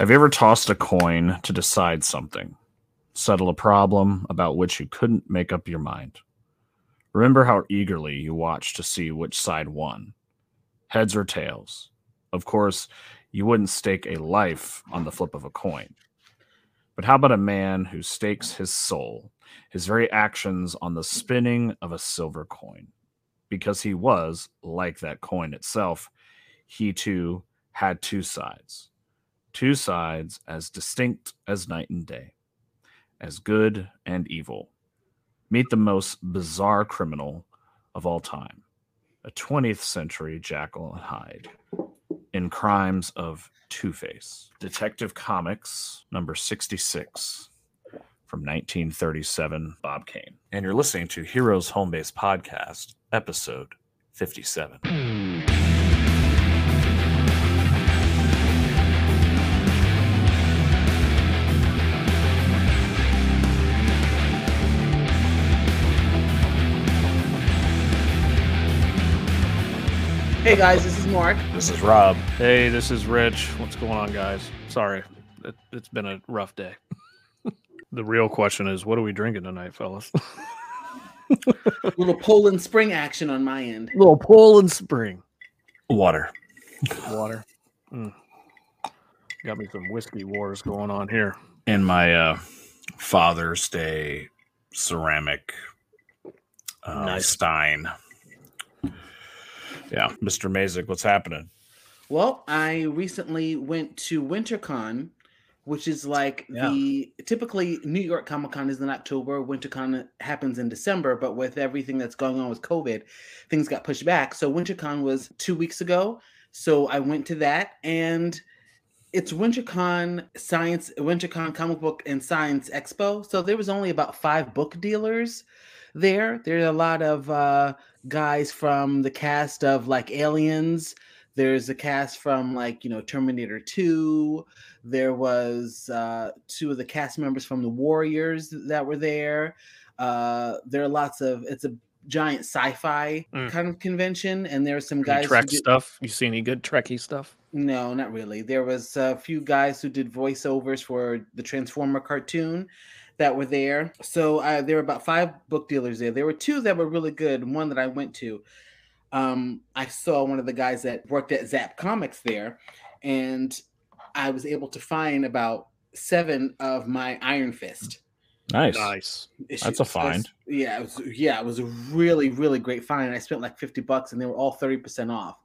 Have you ever tossed a coin to decide something, settle a problem about which you couldn't make up your mind? Remember how eagerly you watched to see which side won, heads or tails. Of course, you wouldn't stake a life on the flip of a coin. But how about a man who stakes his soul, his very actions on the spinning of a silver coin? Because he was, like that coin itself, he too had two sides two sides as distinct as night and day, as good and evil. Meet the most bizarre criminal of all time, a 20th century Jekyll and Hyde, in Crimes of Two Face, Detective Comics number 66 from 1937, Bob Kane. And you're listening to Heroes Home Base Podcast, episode 57. Hey guys, this is Mark. This is Rob. Hey, this is Rich. What's going on, guys? Sorry, it, has been a rough day. the real question is, what are we drinking tonight, fellas? a little Poland Spring action on my end. A little Poland Spring. Water. Water. Mm. Got me some whiskey wars going on here. In my uh, Father's Day ceramic uh, nice. Stein yeah, Mr. Mazik, what's happening? Well, I recently went to WinterCon, which is like yeah. the typically New York Comic Con is in October, WinterCon happens in December, but with everything that's going on with COVID, things got pushed back. So WinterCon was two weeks ago. So I went to that and it's WinterCon Science, WinterCon Comic Book and Science Expo. So there was only about five book dealers there. There's a lot of uh, guys from the cast of like Aliens. There's a cast from like you know Terminator 2. There was uh, two of the cast members from the Warriors that were there. Uh, there are lots of it's a giant sci-fi mm. kind of convention, and there are some guys. Trek did, stuff. You see any good Trekkie stuff? No, not really. There was a few guys who did voiceovers for the Transformer cartoon, that were there. So uh, there were about five book dealers there. There were two that were really good. One that I went to, um, I saw one of the guys that worked at Zap Comics there, and I was able to find about seven of my Iron Fist. Nice, nice. That's a find. yeah, it was. Yeah, it was a really, really great find. I spent like fifty bucks, and they were all thirty percent off.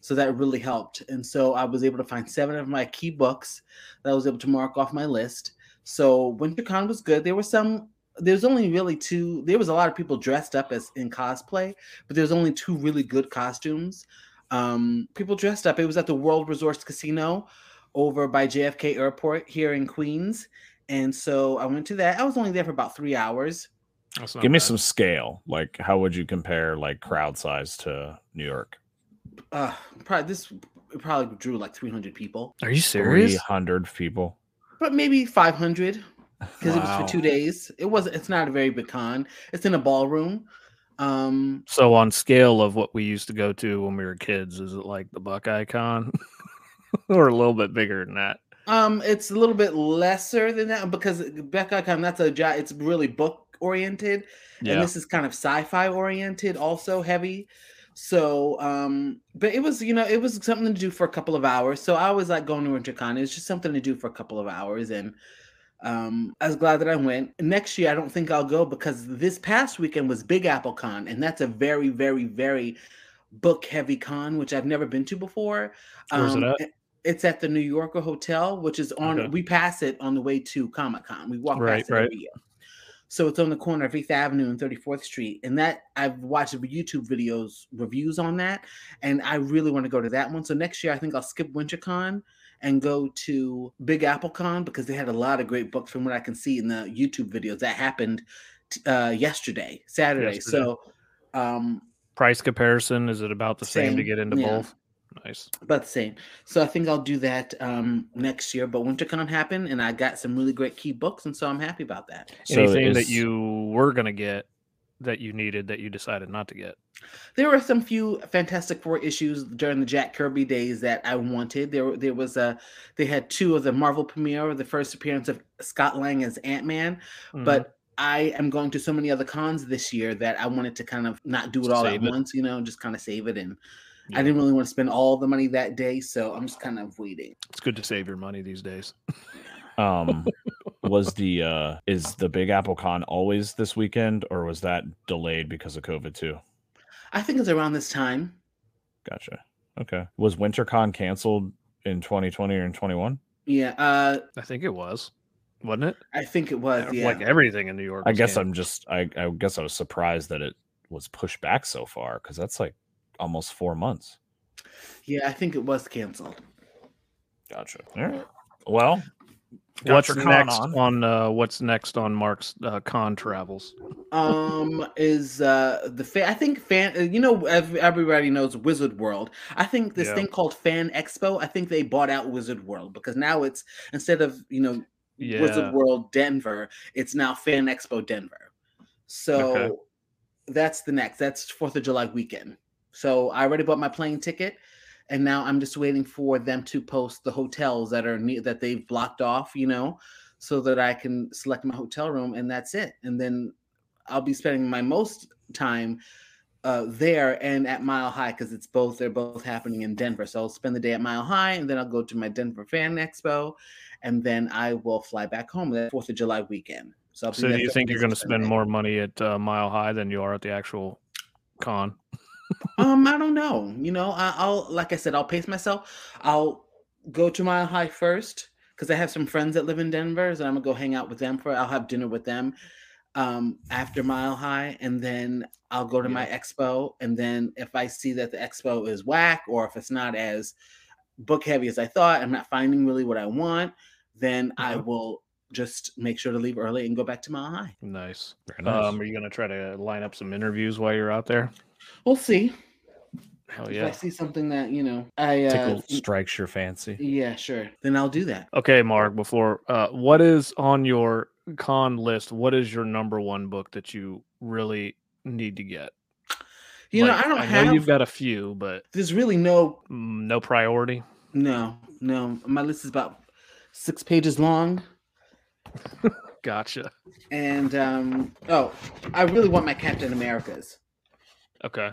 So that really helped. And so I was able to find seven of my key books that I was able to mark off my list. So WinterCon was good. There were some. There's only really two. There was a lot of people dressed up as in cosplay, but there's only two really good costumes. Um, people dressed up. It was at the World Resorts Casino over by JFK Airport here in Queens, and so I went to that. I was only there for about three hours. Give bad. me some scale. Like, how would you compare like crowd size to New York? Uh, probably this probably drew like 300 people. Are you serious? 300 people but maybe 500 because wow. it was for two days. It was it's not a very big con. It's in a ballroom. Um, so on scale of what we used to go to when we were kids, is it like the Buckeye Con, or a little bit bigger than that? Um, it's a little bit lesser than that because Buckeye Con that's a it's really book oriented, yeah. and this is kind of sci-fi oriented, also heavy. So, um, but it was, you know, it was something to do for a couple of hours. So I always like going to WinterCon. It was just something to do for a couple of hours. And um, I was glad that I went. Next year, I don't think I'll go because this past weekend was Big Apple Con. And that's a very, very, very book heavy con, which I've never been to before. Where's um, it at? It's at the New Yorker Hotel, which is on, okay. we pass it on the way to Comic Con. We walk right, past it right. every year. So it's on the corner of 8th Avenue and 34th Street. And that I've watched YouTube videos, reviews on that. And I really want to go to that one. So next year, I think I'll skip WinterCon and go to Big Apple Con because they had a lot of great books from what I can see in the YouTube videos. That happened uh, yesterday, Saturday. Yesterday. So um, price comparison, is it about the same, same to get into yeah. both? Nice. About the same. So I think I'll do that um next year. But WinterCon happened and I got some really great key books, and so I'm happy about that. So Anything is... that you were gonna get that you needed that you decided not to get? There were some few Fantastic Four issues during the Jack Kirby days that I wanted. There, there was a, they had two of the Marvel premiere, the first appearance of Scott Lang as Ant Man, mm-hmm. but I am going to so many other cons this year that I wanted to kind of not do it all save at it. once, you know, just kind of save it. And yeah. I didn't really want to spend all the money that day, so I'm just kind of waiting. It's good to save your money these days. um, was the uh is the Big Apple Con always this weekend, or was that delayed because of COVID too? I think it's around this time. Gotcha. Okay. Was WinterCon canceled in 2020 or in 21? Yeah. Uh, I think it was. Wasn't it? I think it was. Yeah. Like everything in New York. I guess canceled. I'm just. I, I guess I was surprised that it was pushed back so far because that's like almost four months. Yeah, I think it was canceled. Gotcha. All right. Well, what's next on, on uh, what's next on Mark's uh, con travels? Um, is uh the fan? I think fan. Uh, you know, everybody knows Wizard World. I think this yeah. thing called Fan Expo. I think they bought out Wizard World because now it's instead of you know yeah. Wizard World Denver, it's now Fan Expo Denver. So okay. that's the next. That's Fourth of July weekend. So I already bought my plane ticket and now I'm just waiting for them to post the hotels that are near that they've blocked off, you know, so that I can select my hotel room and that's it. And then I'll be spending my most time uh, there and at Mile High because it's both they're both happening in Denver. So I'll spend the day at Mile High and then I'll go to my Denver Fan Expo, and then I will fly back home that Fourth of July weekend. So, so do you think you're going to spend more money at uh, Mile High than you are at the actual con? Um, I don't know. You know, I, will like I said, I'll pace myself. I'll go to Mile High first because I have some friends that live in Denver, and I'm gonna go hang out with them for. I'll have dinner with them um after Mile High, and then I'll go to yeah. my expo. And then if I see that the expo is whack, or if it's not as book heavy as I thought, I'm not finding really what I want, then I uh-huh. will just make sure to leave early and go back to Mile High. Nice. nice. Um, are you gonna try to line up some interviews while you're out there? We'll see. Hell yeah! If I see something that you know, I uh, Tickle strikes your fancy. Yeah, sure. Then I'll do that. Okay, Mark. Before, uh, what is on your con list? What is your number one book that you really need to get? You like, know, I don't I have. Know you've got a few, but there's really no mm, no priority. No, no. My list is about six pages long. gotcha. And um, oh, I really want my Captain Americas. Okay.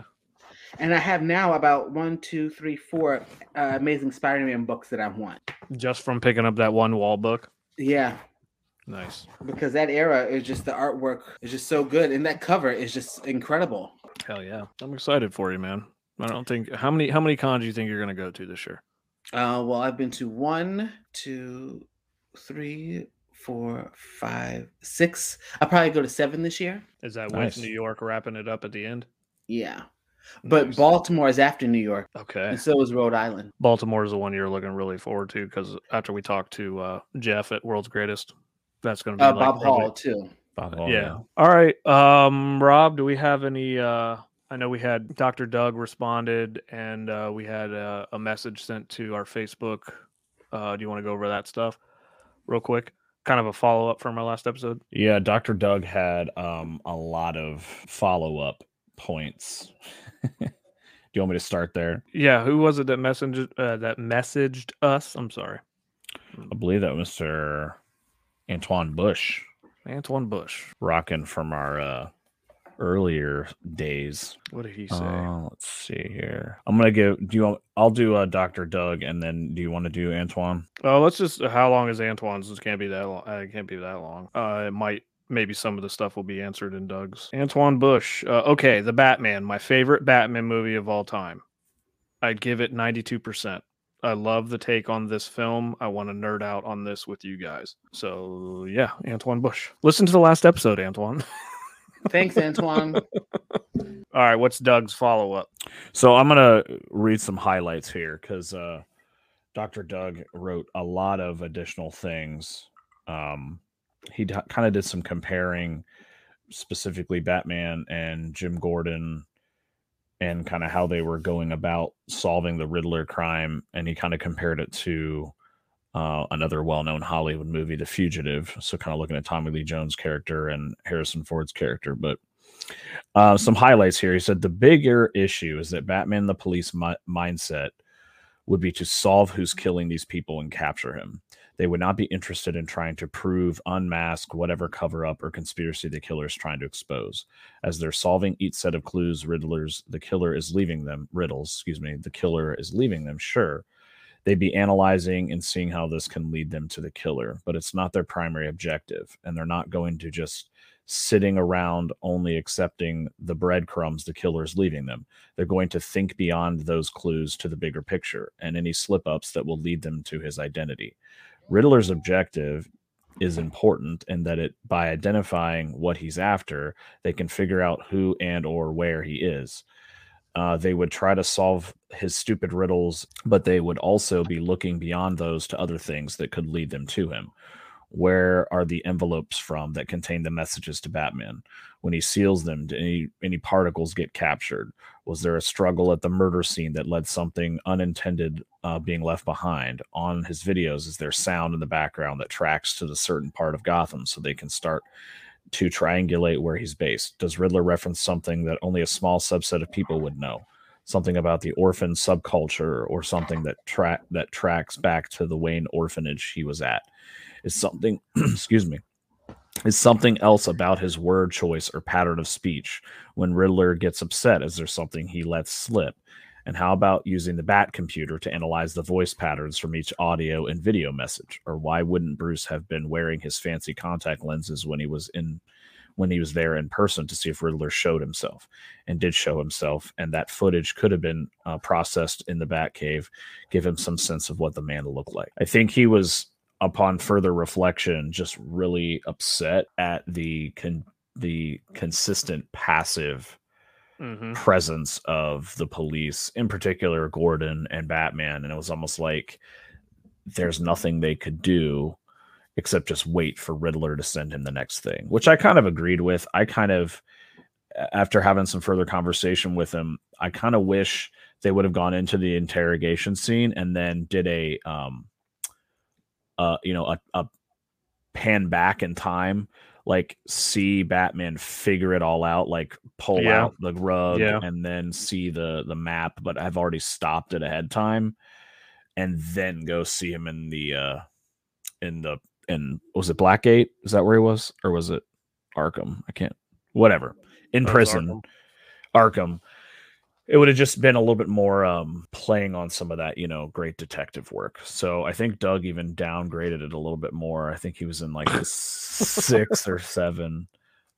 And I have now about one, two, three, four uh, Amazing Spider-Man books that I want. Just from picking up that one wall book. Yeah. Nice. Because that era is just the artwork is just so good, and that cover is just incredible. Hell yeah! I'm excited for you, man. I don't think how many how many cons do you think you're gonna go to this year? Uh, well, I've been to one, two, three, four, five, six. I'll probably go to seven this year. Is that nice. with New York wrapping it up at the end? Yeah. But Baltimore is after New York. Okay. And so is Rhode Island. Baltimore is the one you're looking really forward to because after we talked to uh, Jeff at World's Greatest, that's going to be uh, like Bob probably... Hall too. Bob Hall. Yeah. yeah. All right. Um, Rob, do we have any? Uh, I know we had Dr. Doug responded, and uh, we had a, a message sent to our Facebook. Uh, do you want to go over that stuff real quick? Kind of a follow up from our last episode. Yeah, Dr. Doug had um, a lot of follow up points. Do you want me to start there? Yeah, who was it that messaged uh, that messaged us? I'm sorry. I believe that was Mr. Antoine Bush. Antoine Bush, rocking from our uh, earlier days. What did he say? Uh, let's see here. I'm gonna give. Do you? Want, I'll do uh, Doctor Doug, and then do you want to do Antoine? Oh, let's just. How long is Antoine's? It can't be that long. Uh, it can't be that long. Uh, it might maybe some of the stuff will be answered in Doug's. Antoine Bush. Uh, okay, The Batman, my favorite Batman movie of all time. I'd give it 92%. I love the take on this film. I want to nerd out on this with you guys. So, yeah, Antoine Bush. Listen to the last episode, Antoine. Thanks, Antoine. all right, what's Doug's follow up? So, I'm going to read some highlights here because uh, Dr. Doug wrote a lot of additional things. Um, he d- kind of did some comparing specifically Batman and Jim Gordon and kind of how they were going about solving the Riddler crime. And he kind of compared it to uh, another well known Hollywood movie, The Fugitive. So, kind of looking at Tommy Lee Jones' character and Harrison Ford's character. But Uh, some highlights here. He said the bigger issue is that Batman the police mi- mindset would be to solve who's killing these people and capture him. They would not be interested in trying to prove, unmask whatever cover up or conspiracy the killer is trying to expose. As they're solving each set of clues, Riddlers, the killer is leaving them, riddles, excuse me, the killer is leaving them, sure. They'd be analyzing and seeing how this can lead them to the killer, but it's not their primary objective. And they're not going to just sitting around only accepting the breadcrumbs the killer is leaving them. They're going to think beyond those clues to the bigger picture and any slip ups that will lead them to his identity. Riddler's objective is important in that it by identifying what he's after, they can figure out who and or where he is. Uh, they would try to solve his stupid riddles, but they would also be looking beyond those to other things that could lead them to him where are the envelopes from that contain the messages to Batman? When he seals them, did any any particles get captured? Was there a struggle at the murder scene that led something unintended uh, being left behind? On his videos, is there sound in the background that tracks to the certain part of Gotham so they can start to triangulate where he's based? Does Riddler reference something that only a small subset of people would know? Something about the orphan subculture or something that track that tracks back to the Wayne orphanage he was at? is something, excuse me, is something else about his word choice or pattern of speech. When Riddler gets upset, is there something he lets slip? And how about using the Bat computer to analyze the voice patterns from each audio and video message? Or why wouldn't Bruce have been wearing his fancy contact lenses when he was in when he was there in person to see if Riddler showed himself and did show himself. And that footage could have been uh, processed in the Batcave, give him some sense of what the man looked like. I think he was upon further reflection, just really upset at the con- the consistent passive mm-hmm. presence of the police, in particular Gordon and Batman, and it was almost like there's nothing they could do except just wait for Riddler to send him the next thing, which I kind of agreed with. I kind of, after having some further conversation with him, I kind of wish they would have gone into the interrogation scene and then did a um, uh, you know, a, a pan back in time, like see Batman figure it all out, like pull yeah. out the rug yeah. and then see the the map, but I've already stopped it ahead time, and then go see him in the uh in the in was it Blackgate? Is that where he was, or was it Arkham? I can't. Whatever. In prison, Arkham. Arkham it would have just been a little bit more um, playing on some of that, you know, great detective work. So I think Doug even downgraded it a little bit more. I think he was in like six or seven.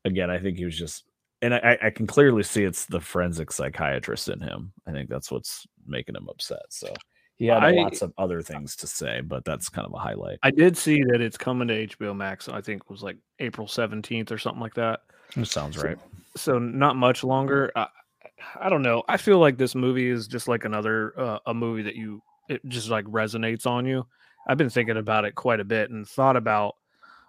Again, I think he was just, and I, I can clearly see it's the forensic psychiatrist in him. I think that's what's making him upset. So he had I, lots of other things to say, but that's kind of a highlight. I did see that it's coming to HBO Max. I think it was like April 17th or something like that. That sounds right. So, so not much longer. Uh, I don't know. I feel like this movie is just like another uh, a movie that you it just like resonates on you. I've been thinking about it quite a bit and thought about.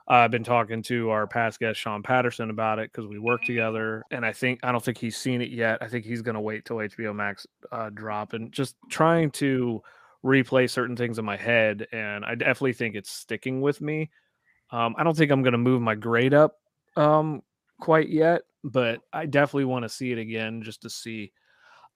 Uh, I've been talking to our past guest Sean Patterson about it because we work together, and I think I don't think he's seen it yet. I think he's going to wait till HBO Max uh, drop and just trying to replay certain things in my head, and I definitely think it's sticking with me. Um, I don't think I'm going to move my grade up um, quite yet, but I definitely want to see it again just to see.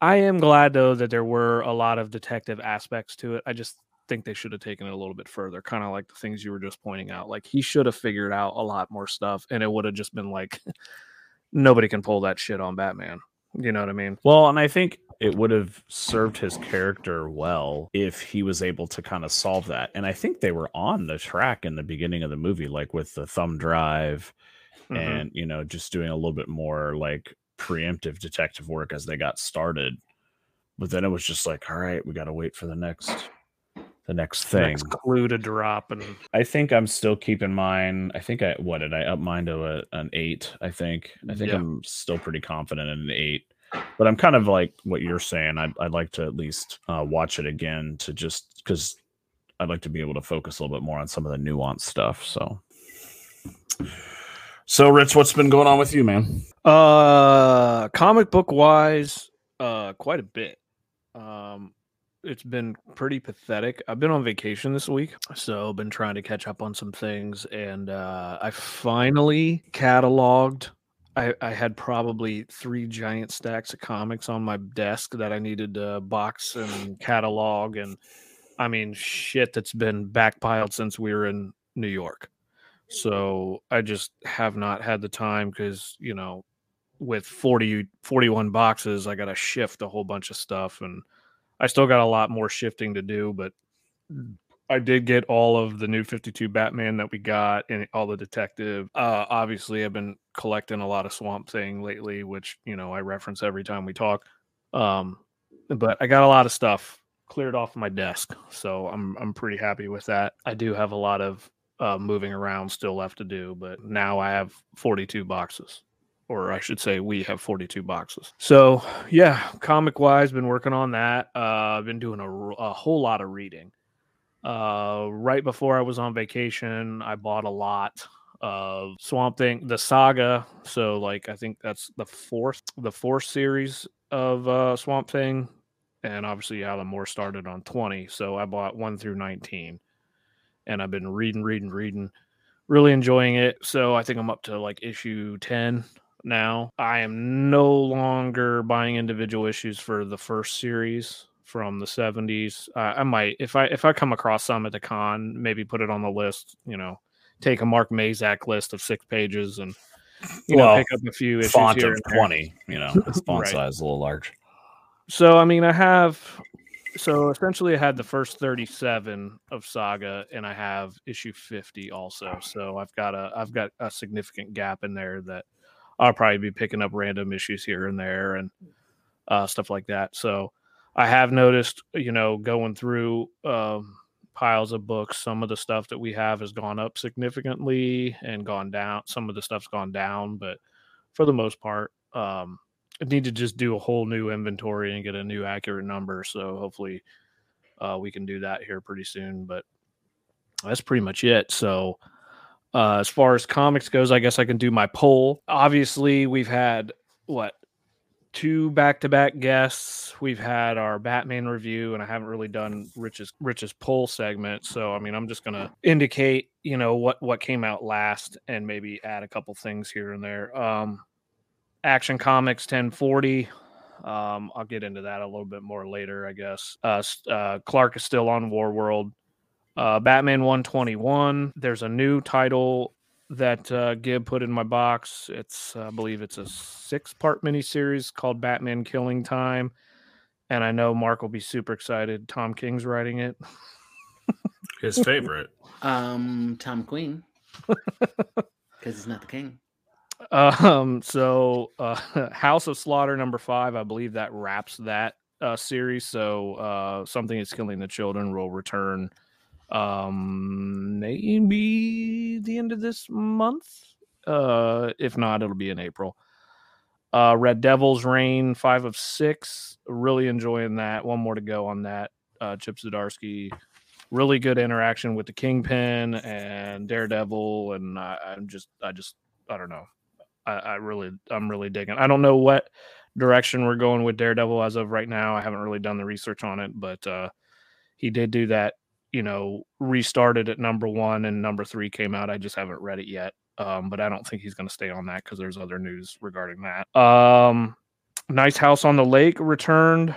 I am glad though that there were a lot of detective aspects to it. I just think they should have taken it a little bit further, kind of like the things you were just pointing out. Like he should have figured out a lot more stuff, and it would have just been like nobody can pull that shit on Batman. You know what I mean? Well, and I think it would have served his character well if he was able to kind of solve that. And I think they were on the track in the beginning of the movie, like with the thumb drive mm-hmm. and you know just doing a little bit more like preemptive detective work as they got started. But then it was just like all right we got to wait for the next the next thing next clue to drop and i think i'm still keeping mine i think i what did i up mine to a, an eight i think? I think yeah. i'm still pretty confident in an eight. But i'm kind of like what you're saying i'd, I'd like to at least uh, watch it again to just because i'd like to be able to focus a little bit more on some of the nuanced stuff so so, Rich, what's been going on with you, man? Uh, comic book wise, uh, quite a bit. Um, it's been pretty pathetic. I've been on vacation this week, so been trying to catch up on some things, and uh, I finally cataloged I, I had probably three giant stacks of comics on my desk that I needed to box and catalog. And I mean, shit that's been backpiled since we were in New York. So I just have not had the time because, you know, with 40, 41 boxes, I got to shift a whole bunch of stuff. And I still got a lot more shifting to do, but I did get all of the new 52 Batman that we got and all the detective. Uh, obviously, I've been collecting a lot of Swamp Thing lately, which, you know, I reference every time we talk. Um, but I got a lot of stuff cleared off my desk. So I'm, I'm pretty happy with that. I do have a lot of uh, moving around still left to do, but now I have 42 boxes. Or I should say, we have 42 boxes. So, yeah, comic wise, been working on that. Uh, I've been doing a, a whole lot of reading. Uh, right before I was on vacation, I bought a lot of Swamp Thing, the saga. So, like, I think that's the fourth, the fourth series of uh, Swamp Thing, and obviously Alan Moore started on twenty. So I bought one through nineteen, and I've been reading, reading, reading, really enjoying it. So I think I'm up to like issue ten now. I am no longer buying individual issues for the first series from the 70s. Uh, I might if I if I come across some at the con, maybe put it on the list. You know, take a Mark Mazak list of six pages and you well, know pick up a few issues font of twenty. You know, the font right. size is a little large. So I mean, I have so essentially I had the first 37 of Saga and I have issue 50 also. So I've got a I've got a significant gap in there that I'll probably be picking up random issues here and there and uh, stuff like that. So I have noticed, you know, going through um, piles of books, some of the stuff that we have has gone up significantly and gone down. Some of the stuff's gone down, but for the most part, um, need to just do a whole new inventory and get a new accurate number. So hopefully, uh, we can do that here pretty soon. But that's pretty much it. So, uh, as far as comics goes, I guess I can do my poll. Obviously, we've had what two back-to-back guests. We've had our Batman review, and I haven't really done Rich's Rich's poll segment. So I mean, I'm just gonna indicate, you know, what what came out last, and maybe add a couple things here and there. Um, Action Comics 1040. Um, I'll get into that a little bit more later, I guess. Uh, uh, Clark is still on War World. Uh, Batman 121. There's a new title that uh, Gib put in my box. It's, I believe, it's a six-part miniseries called Batman Killing Time, and I know Mark will be super excited. Tom King's writing it. His favorite, um, Tom Queen, because he's not the king. Um, so uh, House of Slaughter number five, I believe that wraps that uh, series. So uh, something is killing the children will return um maybe the end of this month? Uh if not it'll be in april. Uh red devils reign five of six really enjoying that. One more to go on that. Uh chip zdarsky really good interaction with the kingpin and daredevil and I, i'm just i just i don't know I, I really i'm really digging i don't know what direction we're going with daredevil as of right now i haven't really done the research on it but uh he did do that you know, restarted at number one and number three came out. I just haven't read it yet. Um, but I don't think he's going to stay on that because there's other news regarding that. Um, nice House on the Lake returned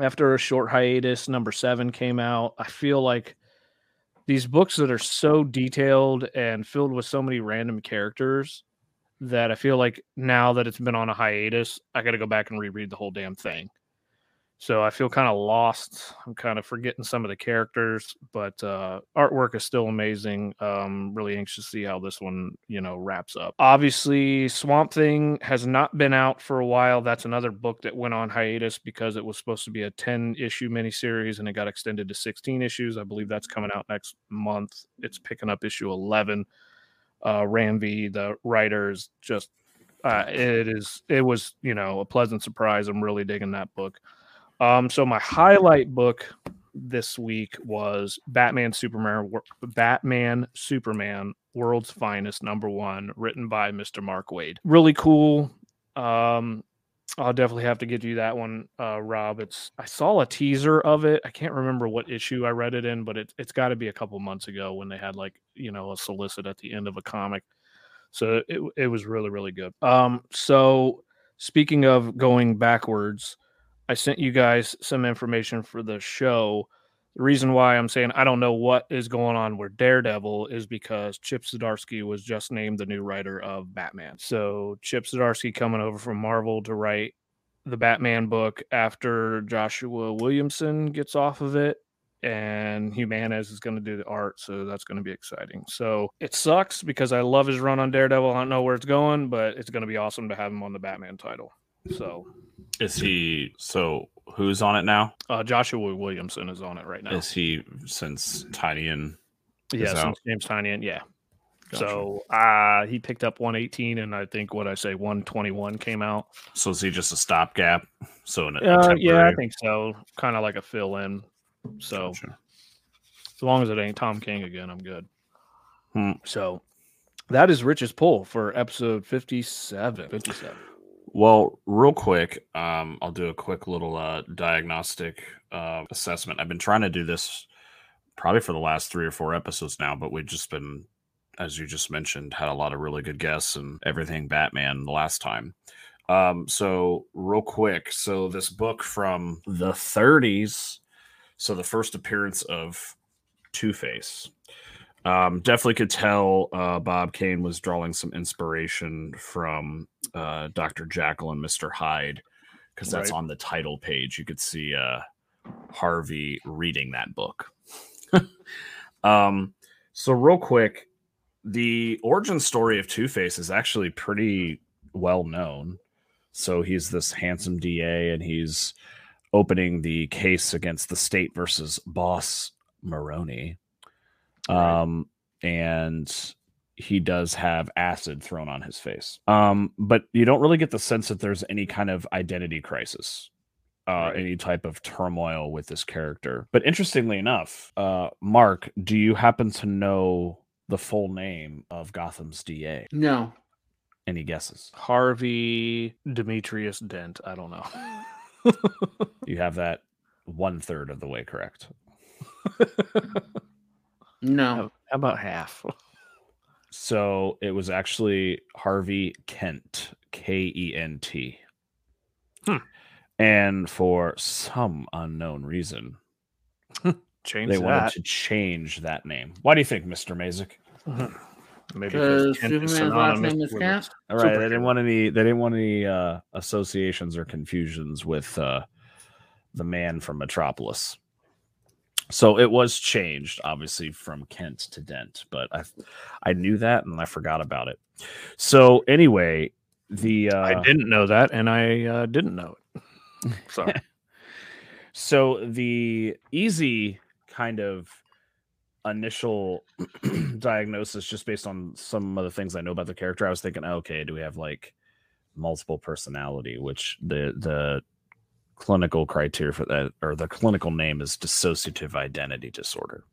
after a short hiatus. Number seven came out. I feel like these books that are so detailed and filled with so many random characters that I feel like now that it's been on a hiatus, I got to go back and reread the whole damn thing. So I feel kind of lost. I'm kind of forgetting some of the characters, but uh, artwork is still amazing. Um, really anxious to see how this one, you know, wraps up. Obviously, Swamp Thing has not been out for a while. That's another book that went on hiatus because it was supposed to be a 10 issue miniseries and it got extended to 16 issues. I believe that's coming out next month. It's picking up issue 11. Uh, Ram V, the writers, just uh, it is. It was, you know, a pleasant surprise. I'm really digging that book. Um, so my highlight book this week was Batman Superman Batman Superman World's Finest number 1 written by Mr. Mark Waid. Really cool. Um I'll definitely have to get you that one, uh, Rob. It's I saw a teaser of it. I can't remember what issue I read it in, but it, it's got to be a couple months ago when they had like you know a solicit at the end of a comic. So it it was really really good. Um, so speaking of going backwards, I sent you guys some information for the show. The reason why I'm saying I don't know what is going on with Daredevil is because Chip Zdarsky was just named the new writer of Batman. So Chip Zdarsky coming over from Marvel to write the Batman book after Joshua Williamson gets off of it and Jimenez is going to do the art, so that's going to be exciting. So it sucks because I love his run on Daredevil. I don't know where it's going, but it's going to be awesome to have him on the Batman title. So is he? So who's on it now? Uh, Joshua Williamson is on it right now. Is he since Tynion? Yeah, since out? James Tynion. Yeah. Gotcha. So uh he picked up 118 and I think what I say 121 came out. So is he just a stopgap? So uh, yeah, I think so. Kind of like a fill in. So gotcha. as long as it ain't Tom King again, I'm good. Hmm. So that is Rich's pull for episode 57. 57. Well, real quick, um, I'll do a quick little uh, diagnostic uh, assessment. I've been trying to do this probably for the last three or four episodes now, but we've just been, as you just mentioned, had a lot of really good guests and everything Batman the last time. Um, so real quick, so this book from the 30s so the first appearance of Two Face. Um, definitely could tell uh, Bob Kane was drawing some inspiration from uh, Dr. Jekyll and Mr. Hyde because that's right. on the title page. You could see uh, Harvey reading that book. um, so, real quick, the origin story of Two Face is actually pretty well known. So, he's this handsome DA and he's opening the case against the state versus boss Maroni. Right. Um, and he does have acid thrown on his face. Um, but you don't really get the sense that there's any kind of identity crisis, uh, right. any type of turmoil with this character. But interestingly enough, uh, Mark, do you happen to know the full name of Gotham's DA? No. Any guesses? Harvey Demetrius Dent. I don't know. you have that one third of the way correct. no. How about half? So it was actually Harvey Kent, K E N T. Hmm. And for some unknown reason, change they that. wanted to change that name. Why do you think, Mr. Mazik? Maybe because Superman's last name is Kent. All right, they didn't want any. They didn't want any uh, associations or confusions with uh, the man from Metropolis. So it was changed, obviously, from Kent to Dent, but I, I knew that and I forgot about it. So anyway, the uh, I didn't know that, and I uh, didn't know it. Sorry. so the easy kind of initial diagnosis just based on some of the things I know about the character, I was thinking, okay, do we have like multiple personality, which the the clinical criteria for that or the clinical name is dissociative identity disorder.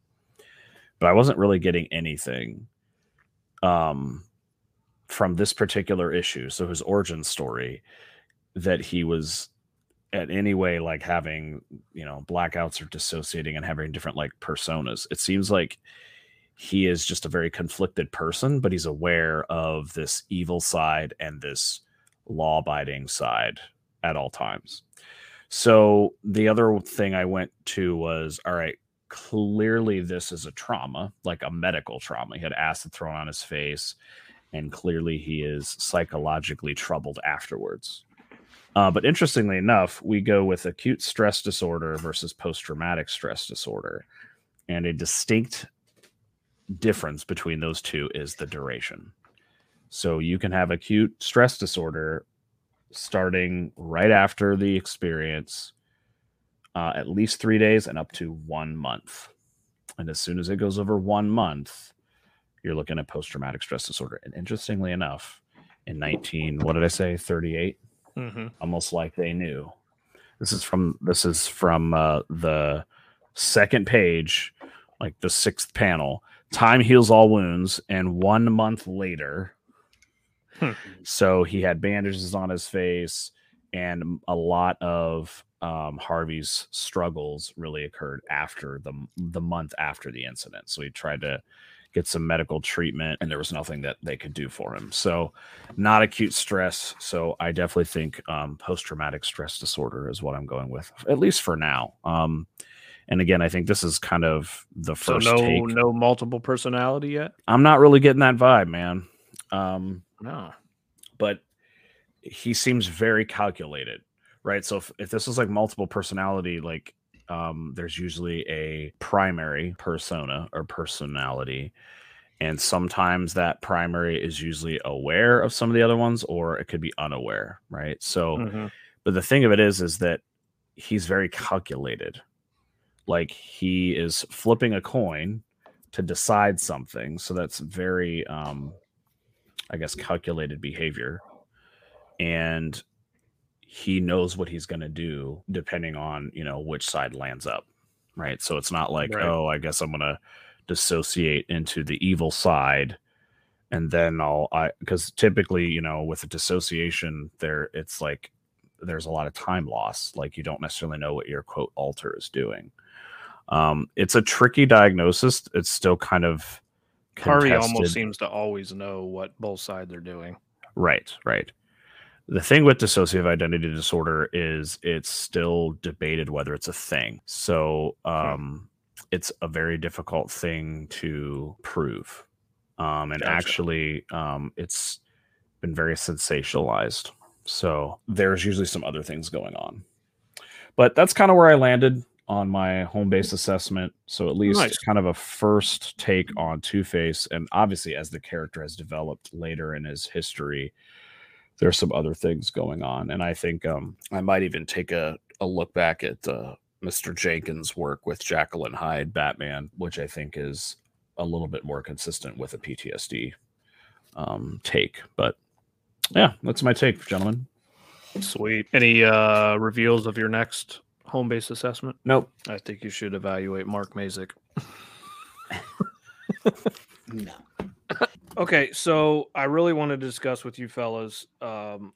But I wasn't really getting anything um from this particular issue, so his origin story that he was at any way like having you know blackouts or dissociating and having different like personas it seems like he is just a very conflicted person but he's aware of this evil side and this law abiding side at all times so the other thing i went to was all right clearly this is a trauma like a medical trauma he had acid thrown on his face and clearly he is psychologically troubled afterwards uh, but interestingly enough, we go with acute stress disorder versus post traumatic stress disorder. And a distinct difference between those two is the duration. So you can have acute stress disorder starting right after the experience, uh, at least three days and up to one month. And as soon as it goes over one month, you're looking at post traumatic stress disorder. And interestingly enough, in 19, what did I say, 38? mm-hmm. almost like they knew. This is from this is from uh, the second page, like the sixth panel. Time heals all wounds, and one month later, hmm. so he had bandages on his face, and a lot of um, Harvey's struggles really occurred after the the month after the incident. So he tried to get some medical treatment, and there was nothing that they could do for him. So, not acute stress. So, I definitely think um, post traumatic stress disorder is what I'm going with, at least for now. Um, and again, I think this is kind of the first. So no, take. no multiple personality yet. I'm not really getting that vibe, man. Um, No. but he seems very calculated, right? So if, if this is like multiple personality, like um, there's usually a primary persona or personality. And sometimes that primary is usually aware of some of the other ones, or it could be unaware, right? So, Mhm. but the thing of it is, is that he's very calculated. Like he is flipping a coin to decide something. So that's very, um, I guess, calculated behavior. And he knows what he's going to do depending on, you know, which side lands up. Right. So it's not like, Right. oh, I guess I'm going to dissociate into the evil side and then I'll I because typically, you know, with a dissociation, there it's like there's a lot of time loss. Like you don't necessarily know what your quote alter is doing. Um, it's a tricky diagnosis. It's still kind of Harvey contested. almost seems to always know what both sides are doing. Right, right. The thing with dissociative identity disorder is it's still debated whether it's a thing. So um, it's a very difficult thing to prove. Um, and Gotcha. actually, um, it's been very sensationalized. So there's usually some other things going on. But that's kind of where I landed on my home base assessment. So at least Nice. kind of a first take on Two Face. And obviously, as the character has developed later in his history, there's some other things going on. And I think um, I might even take a, a look back at uh, Mr. Jenkins' work with Jekyll and Hyde, Batman, which I think is a little bit more consistent with a PTSD um, take. But yeah, that's my take, gentlemen. Sweet. Any uh reveals of your next home base assessment? Nope. I think you should evaluate Mark Mazik. No. Okay, so I really want to discuss with you fellas. Um,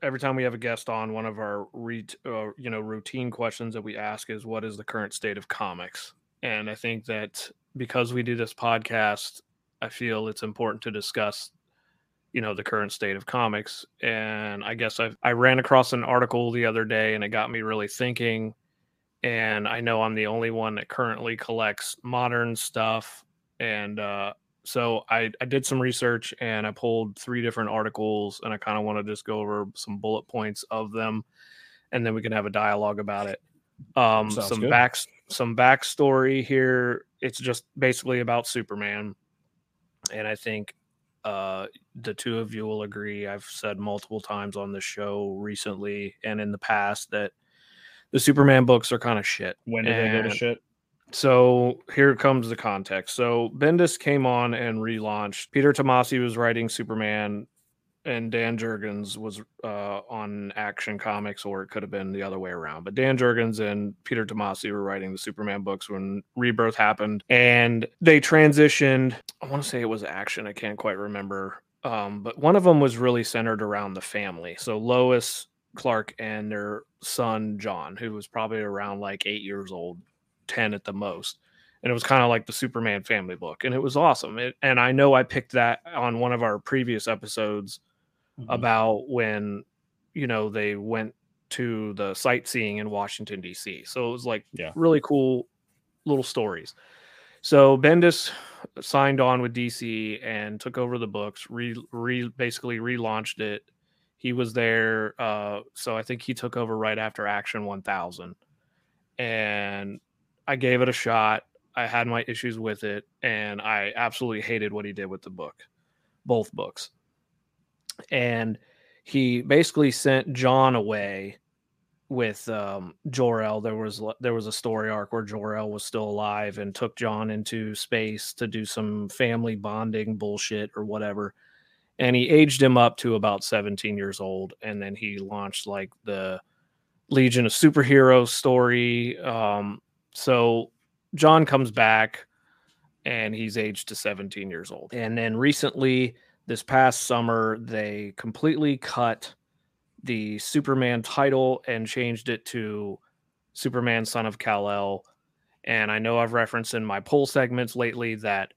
every time we have a guest on, one of our re- uh, you know routine questions that we ask is, "What is the current state of comics?" And I think that because we do this podcast, I feel it's important to discuss, you know, the current state of comics. And I guess I I ran across an article the other day, and it got me really thinking. And I know I'm the only one that currently collects modern stuff, and uh, so I, I did some research and I pulled three different articles and I kind of want to just go over some bullet points of them and then we can have a dialogue about it. Um, Sounds some good. backs some backstory here. It's just basically about Superman. And I think uh, the two of you will agree. I've said multiple times on the show recently and in the past that the Superman books are kind of shit. When did they go to shit? so here comes the context. So Bendis came on and relaunched. Peter Tomasi was writing Superman, and Dan Jurgens was uh, on Action Comics, or it could have been the other way around. But Dan Jurgens and Peter Tomasi were writing the Superman books when Rebirth happened, and they transitioned. I want to say it was Action. I can't quite remember. Um, but one of them was really centered around the family. So Lois, Clark, and their son John, who was probably around like eight years old 10 at the most and it was kind of like the superman family book and it was awesome it, and i know i picked that on one of our previous episodes Mm-hmm. about when you know they went to the sightseeing in washington d.c so it was like Yeah. really cool little stories so bendis signed on with dc and took over the books re, re basically relaunched it he was there uh so i think he took over right after action 1000 and I gave it a shot. I had my issues with it, and I absolutely hated what he did with the book, both books. And he basically sent John away with um, Jor-El. There was there was a story arc where Jor-El was still alive and took John into space to do some family bonding bullshit or whatever. And he aged him up to about 17 years old, and then he launched like the Legion of Superheroes story. Um, so John comes back and he's aged to 17 years old. And then recently, this past summer, they completely cut the Superman title and changed it to Superman Son of Kal El. And I know I've referenced in my poll segments lately that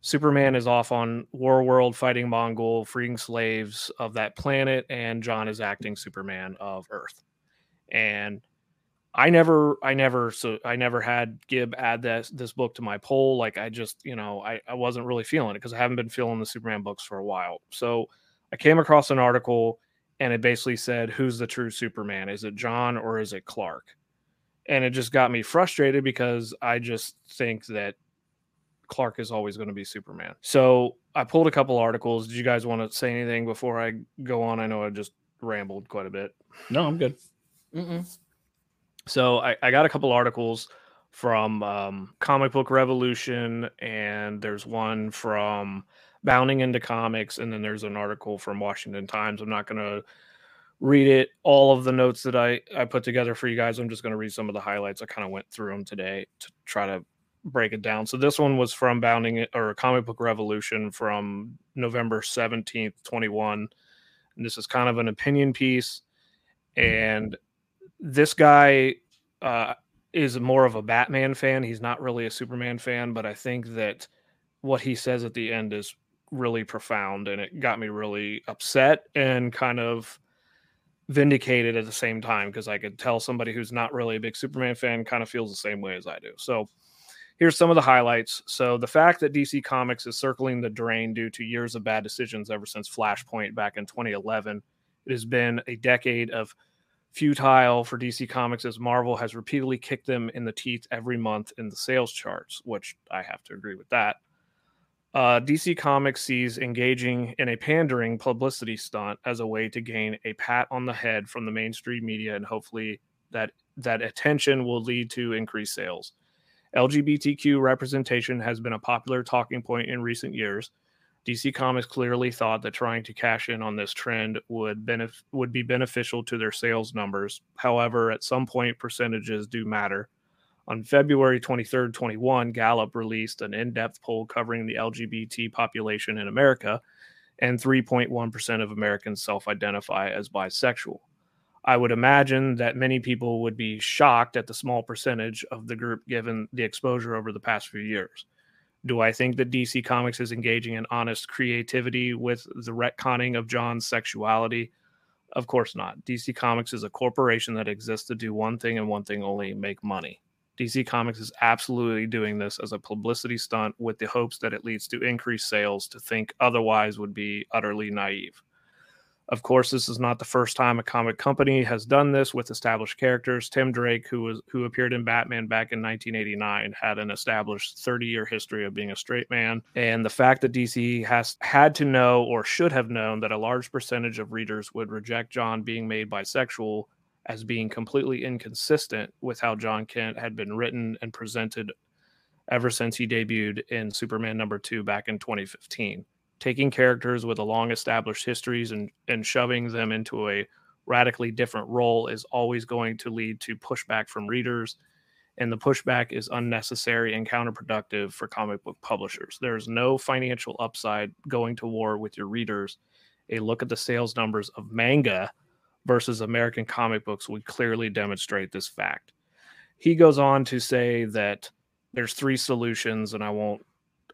Superman is off on War World fighting Mongul, freeing slaves of that planet, and John is acting Superman of Earth. And I never, I never, so I never had Gib add this this book to my poll. Like I just, you know, I, I wasn't really feeling it because I haven't been feeling the Superman books for a while. So I came across an article and it basically said, "Who's the true Superman? Is it John or is it Clark?" And it just got me frustrated because I just think that Clark is always going to be Superman. So I pulled a couple articles. Did you guys want to say anything before I go on? I know I just rambled quite a bit. No, I'm good. Mm-mm. So I, I got a couple articles from um, Comic Book Revolution, and there's one from Bounding into Comics, and then there's an article from Washington Times. I'm not going to read it, all of the notes that I, I put together for you guys. I'm just going to read some of the highlights. I kind of went through them today to try to break it down. So this one was from Bounding or Comic Book Revolution from November 17th, 21. And this is kind of an opinion piece. And this guy uh, is more of a Batman fan. He's not really a Superman fan, but I think that what he says at the end is really profound and it got me really upset and kind of vindicated at the same time because I could tell somebody who's not really a big Superman fan kind of feels the same way as I do. So here's some of the highlights. So the fact that DC Comics is circling the drain due to years of bad decisions ever since Flashpoint back in 2011. It has been a decade of futile for DC Comics as Marvel has repeatedly kicked them in the teeth every month in the sales charts, which I have to agree with that. Uh, DC Comics sees engaging in a pandering publicity stunt as a way to gain a pat on the head from the mainstream media, and hopefully that that attention will lead to increased sales. LGBTQ representation has been a popular talking point in recent years. DC Comics clearly thought that trying to cash in on this trend would benef- would be beneficial to their sales numbers. However, at some point percentages do matter. On February 23rd, 21, Gallup released an in-depth poll covering the LGBT population in America, and 3.1% of Americans self-identify as bisexual. I would imagine that many people would be shocked at the small percentage of the group given the exposure over the past few years. Do I think that DC Comics is engaging in honest creativity with the retconning of John's sexuality? Of course not. DC Comics is a corporation that exists to do one thing and one thing only make money. DC Comics is absolutely doing this as a publicity stunt with the hopes that it leads to increased sales. To think otherwise would be utterly naive. Of course, this is not the first time a comic company has done this with established characters. Tim Drake, who was who appeared in Batman back in 1989, had an established 30-year history of being a straight man, and the fact that DC has had to know or should have known that a large percentage of readers would reject John being made bisexual as being completely inconsistent with how John Kent had been written and presented ever since he debuted in Superman number 2 back in 2015 taking characters with a long established histories and and shoving them into a radically different role is always going to lead to pushback from readers and the pushback is unnecessary and counterproductive for comic book publishers. There's no financial upside going to war with your readers. A look at the sales numbers of manga versus american comic books would clearly demonstrate this fact. He goes on to say that there's three solutions and i won't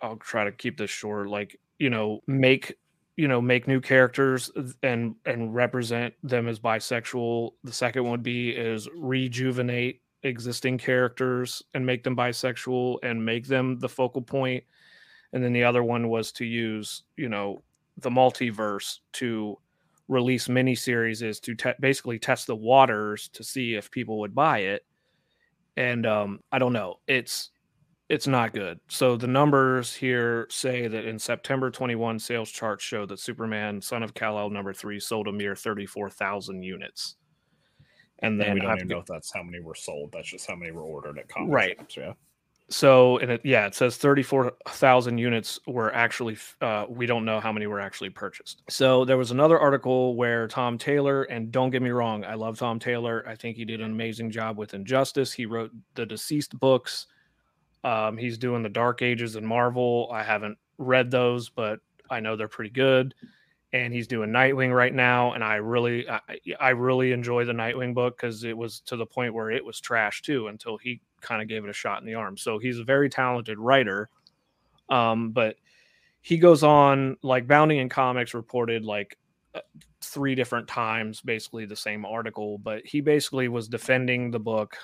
i'll try to keep this short like you know make you know make new characters and and represent them as bisexual. The second one would be is rejuvenate existing characters and make them bisexual and make them the focal point. And then the other one was to use you know the multiverse to release mini series is to te- basically test the waters to see if people would buy it. And um i don't know. It's it's not good. So the numbers here say that in September 21, sales charts show that Superman, Son of Kal El, number three, sold a mere 34,000 units. And then and we don't even know if that's how many were sold. That's just how many were ordered at comic right. shops. Yeah. So, and it, yeah, it says 34,000 units were actually, uh, we don't know how many were actually purchased. So, there was another article where Tom Taylor, and don't get me wrong, I love Tom Taylor. I think he did an amazing job with Injustice. He wrote the DCeased books um, he's doing the Dark Ages in Marvel. I haven't read those, but I know they're pretty good. And he's doing Nightwing right now, and I really, I, I really enjoy the Nightwing book because it was to the point where it was trash too until he kind of gave it a shot in the arm. So he's a very talented writer. Um, but he goes on like Bounding in Comics reported like uh, three different times, basically the same article, but he basically was defending the book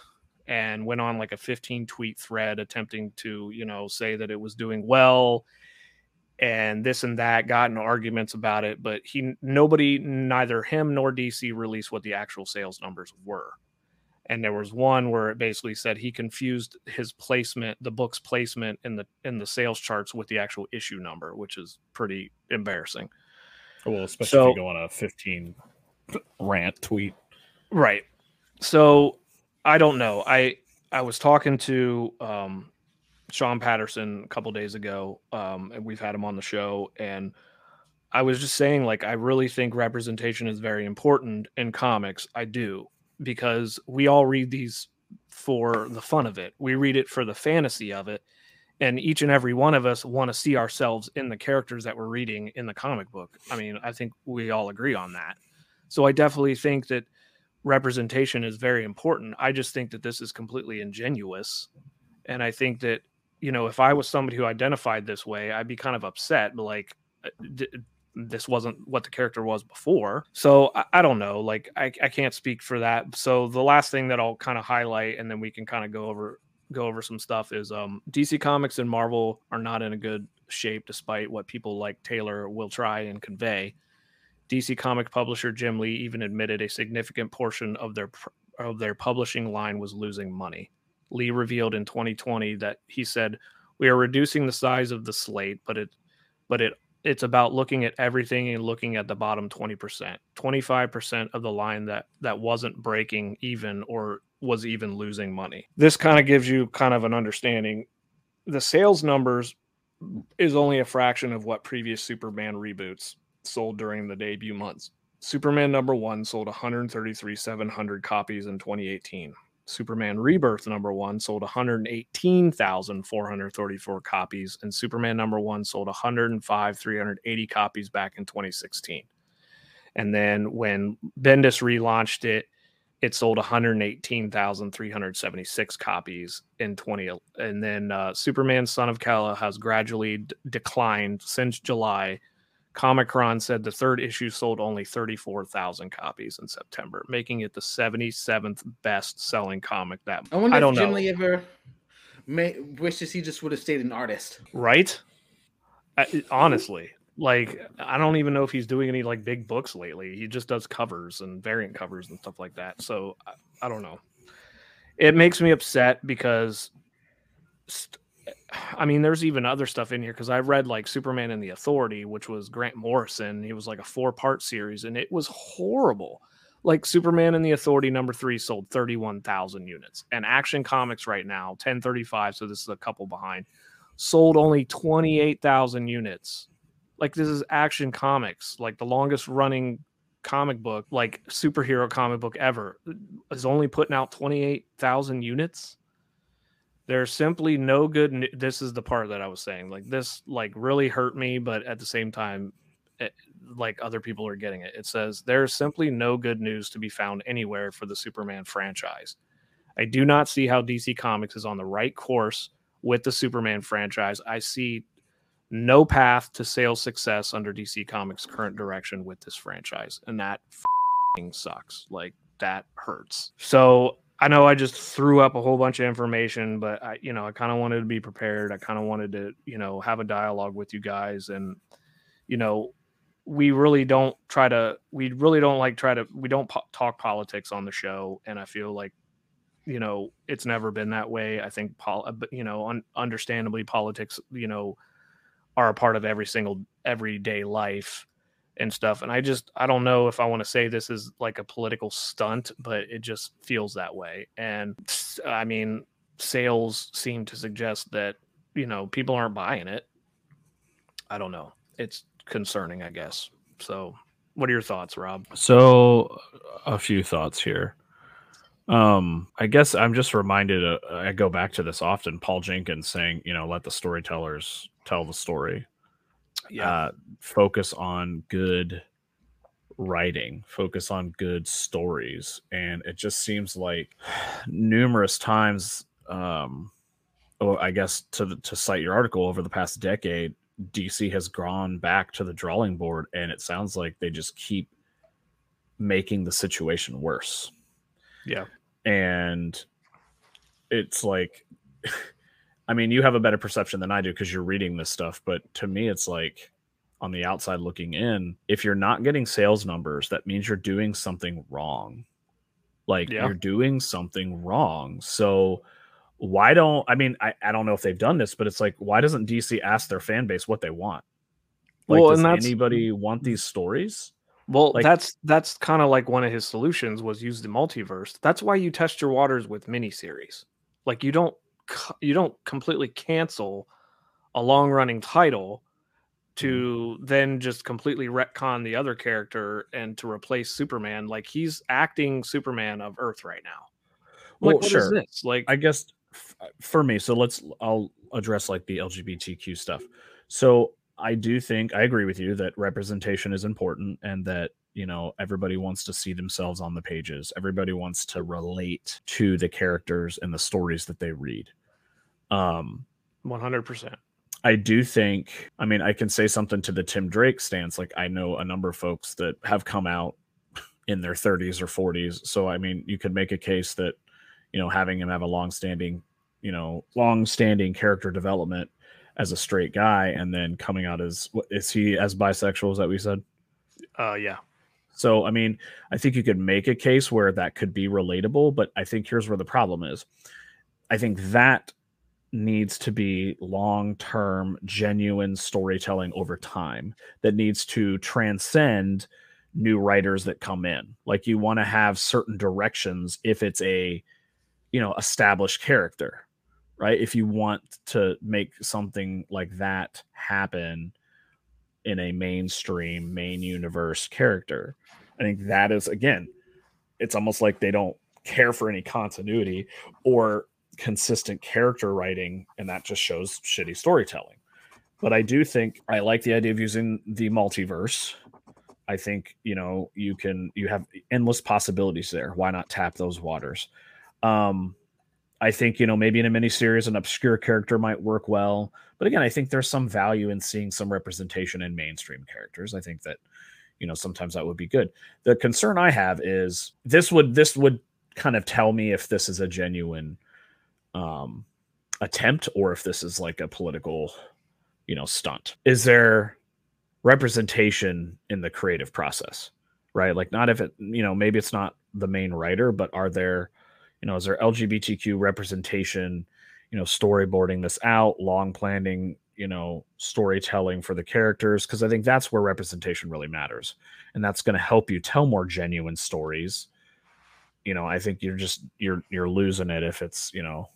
and went on like a 15 tweet thread attempting to, you know, say that it was doing well and this and that, got in arguments about it, but he nobody, neither him nor DC released what the actual sales numbers were. And there was one where it basically said he confused his placement, the book's placement in the in the sales charts with the actual issue number, which is pretty embarrassing. Oh, well, especially so, if you go on a 15 rant tweet. Right. So I don't know. I I was talking to um, Sean Patterson a couple days ago, um, and we've had him on the show, and I was just saying, like, I really think representation is very important in comics. I do because we all read these for the fun of it. We read it for the fantasy of it, and each and every one of us want to see ourselves in the characters that we're reading in the comic book. I mean, I think we all agree on that. So I definitely think that representation is very important. I just think that this is completely ingenuous. And I think that, you know, if I was somebody who identified this way, I'd be kind of upset, but like, uh, d- this wasn't what the character was before. So I, I don't know. Like, I, I can't speak for that. So the last thing that I'll kind of highlight and then we can kind of go over go over some stuff is um, DC Comics and Marvel are not in a good shape despite what people like Taylor will try and convey. DC comic publisher Jim Lee even admitted a significant portion of their of their publishing line was losing money. Lee revealed in 2020 that he said, "We are reducing the size of the slate, but it but it it's about looking at everything and looking at the bottom 20%. 25% of the line that that wasn't breaking even or was even losing money. This kind of gives you kind of an understanding. The sales numbers is only a fraction of what previous Superman reboots sold during the debut months. Superman number one sold 133,700 copies in 2018. Superman Rebirth number one sold 118,434 copies, and Superman number one sold 105,380 copies back in 2016. And then when Bendis relaunched it, it sold 118,376 copies in 20 and then uh, Superman Son of Kal-El has gradually d- declined since July Comichron said the third issue sold only 34,000 copies in September, making it the 77th best selling comic that I wonder I don't if Jim know. Lee ever may, wishes he just would have stayed an artist. Right? I, honestly, like I don't even know if he's doing any like big books lately. He just does covers and variant covers and stuff like that. So I, I don't know. It makes me upset because st- I mean, there's even other stuff in here because I read like Superman and the Authority, which was Grant Morrison. It was like a four part series and it was horrible. Like Superman and the Authority number three sold 31,000 units, and Action Comics right now, 1035, so this is a couple behind, sold only 28,000 units. Like this is Action Comics, like the longest running comic book, like superhero comic book ever, is only putting out 28,000 units there's simply no good news. this is the part that i was saying like this like really hurt me but at the same time it, eh, like other people are getting it. It says there's simply no good news to be found anywhere for the superman franchise. I do not see how dc comics is on the right course with the superman franchise. I see no path to sales success under dc comics current direction with this franchise and that sucks. Like that hurts. So I know I just threw up a whole bunch of information, but I, you know, I kind of wanted to be prepared. I kind of wanted to, you know, have a dialogue with you guys, and you know, we really don't try to, we really don't like try to, we don't po- talk politics on the show, and I feel like, you know, it's never been that way. I think, pol- uh, you know, un- understandably, politics, you know, are a part of every single everyday life and stuff. And I just I don't know if I want to say this is like a political stunt, but it just feels that way. And I mean, sales seem to suggest that you know people aren't buying it. I don't know. It's concerning, I guess. So, what are your thoughts, Rob? So, a few thoughts here. Um, I guess I'm just reminded. Uh, I go back to this often. Paul Jenkins saying, you know, let the storytellers tell the story yeah. Uh, focus on good writing, focus on good stories. And it just seems like numerous times, um, oh, I guess to to cite your article over the past decade, DC has gone back to the drawing board and it sounds like they just keep making the situation worse. Yeah. And it's like I mean, you have a better perception than I do because you're reading this stuff, but to me it's like on the outside looking in, if you're not getting sales numbers, that means you're doing something wrong. Like yeah. you're doing something wrong. So why don't I mean I, I don't know if they've done this, but it's like why doesn't DC ask their fan base what they want? Like well, does anybody want these stories? Well, like, that's that's kind of like one of his solutions was use the multiverse. That's why you test your waters with miniseries. Like you don't you don't completely cancel a long running title to mm-hmm. then just completely retcon the other character and to replace Superman. Like he's acting Superman of Earth right now. Well, like, sure. Like I guess uh, for me, so let's I'll address like the LGBTQ stuff. So I do think I agree with you that representation is important and that you know everybody wants to see themselves on the pages. Everybody wants to relate to the characters and the stories that they read. Um 100%. I do think, I mean, I can say something to the Tim Drake stance. Like, I know a number of folks that have come out in their 30s or 40s. So, I mean, you could make a case that you know, having him have a long-standing, you know, long-standing character development as a straight guy, and then coming out as is he as bisexual? Is that we said? Uh, yeah. So, I mean, I think you could make a case where that could be relatable, but I think here's where the problem is. I think that needs to be long term, genuine storytelling over time that needs to transcend new writers that come in. Like, you want to have certain directions if it's a you know established character right if you want to make something like that happen in a mainstream main universe character i think that is again it's almost like they don't care for any continuity or consistent character writing and that just shows shitty storytelling. But i do think i like the idea of using the multiverse. I think you know you can you have endless possibilities there. Why not tap those waters? Um, I think you know maybe in a miniseries an obscure character might work well, but again, I think there's some value in seeing some representation in mainstream characters. I think that you know sometimes that would be good. The concern I have is this would this would kind of tell me if this is a genuine um, attempt or if this is like a political you know stunt. Is there representation in the creative process? Right, like not if it you know maybe it's not the main writer, but are there you know, is there LGBTQ representation, you know, storyboarding this out, long planning, you know, storytelling for the characters? Because I think that's where representation really matters. And that's going to help you tell more genuine stories. You know, I think you're just you're you're losing it if it's, you know,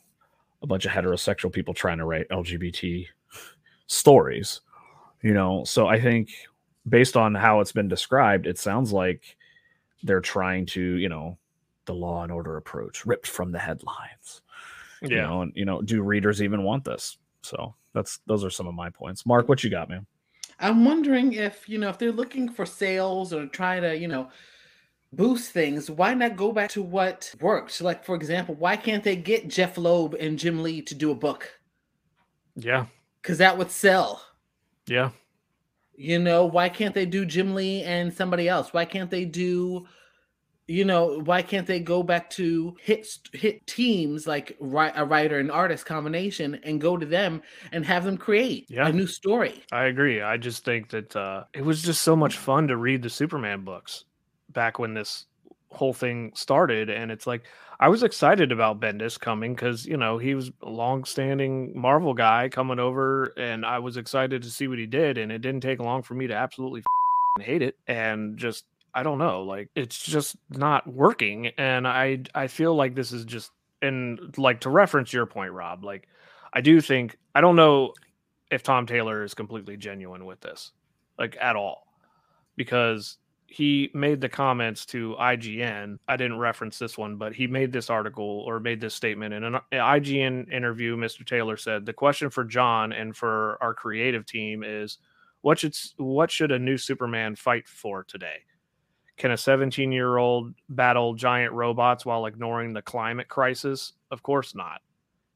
a bunch of heterosexual people trying to write LGBT stories. You know, so I think based on how it's been described, it sounds like they're trying to, you know, the law and order approach ripped from the headlines. Yeah. You know, and you know, do readers even want this? So that's those are some of my points. Mark, what you got, man? I'm wondering if, you know, if they're looking for sales or try to, you know, boost things, why not go back to what worked? Like, for example, why can't they get Jeph Loeb and Jim Lee to do a book? Yeah. Because that would sell. Yeah. You know, why can't they do Jim Lee and somebody else? Why can't they do you know why can't they go back to hit hit teams like a writer and artist combination and go to them and have them create yeah. a new story i agree i just think that uh, it was just so much fun to read the superman books back when this whole thing started and it's like i was excited about bendis coming because you know he was a long-standing marvel guy coming over and i was excited to see what he did and it didn't take long for me to absolutely hate it and just I don't know, like it's just not working and I I feel like this is just and like to reference your point Rob, like I do think I don't know if Tom Taylor is completely genuine with this like at all because he made the comments to IGN. I didn't reference this one, but he made this article or made this statement in an IGN interview. Mr. Taylor said the question for John and for our creative team is what should what should a new Superman fight for today? Can a 17 year old battle giant robots while ignoring the climate crisis? Of course not.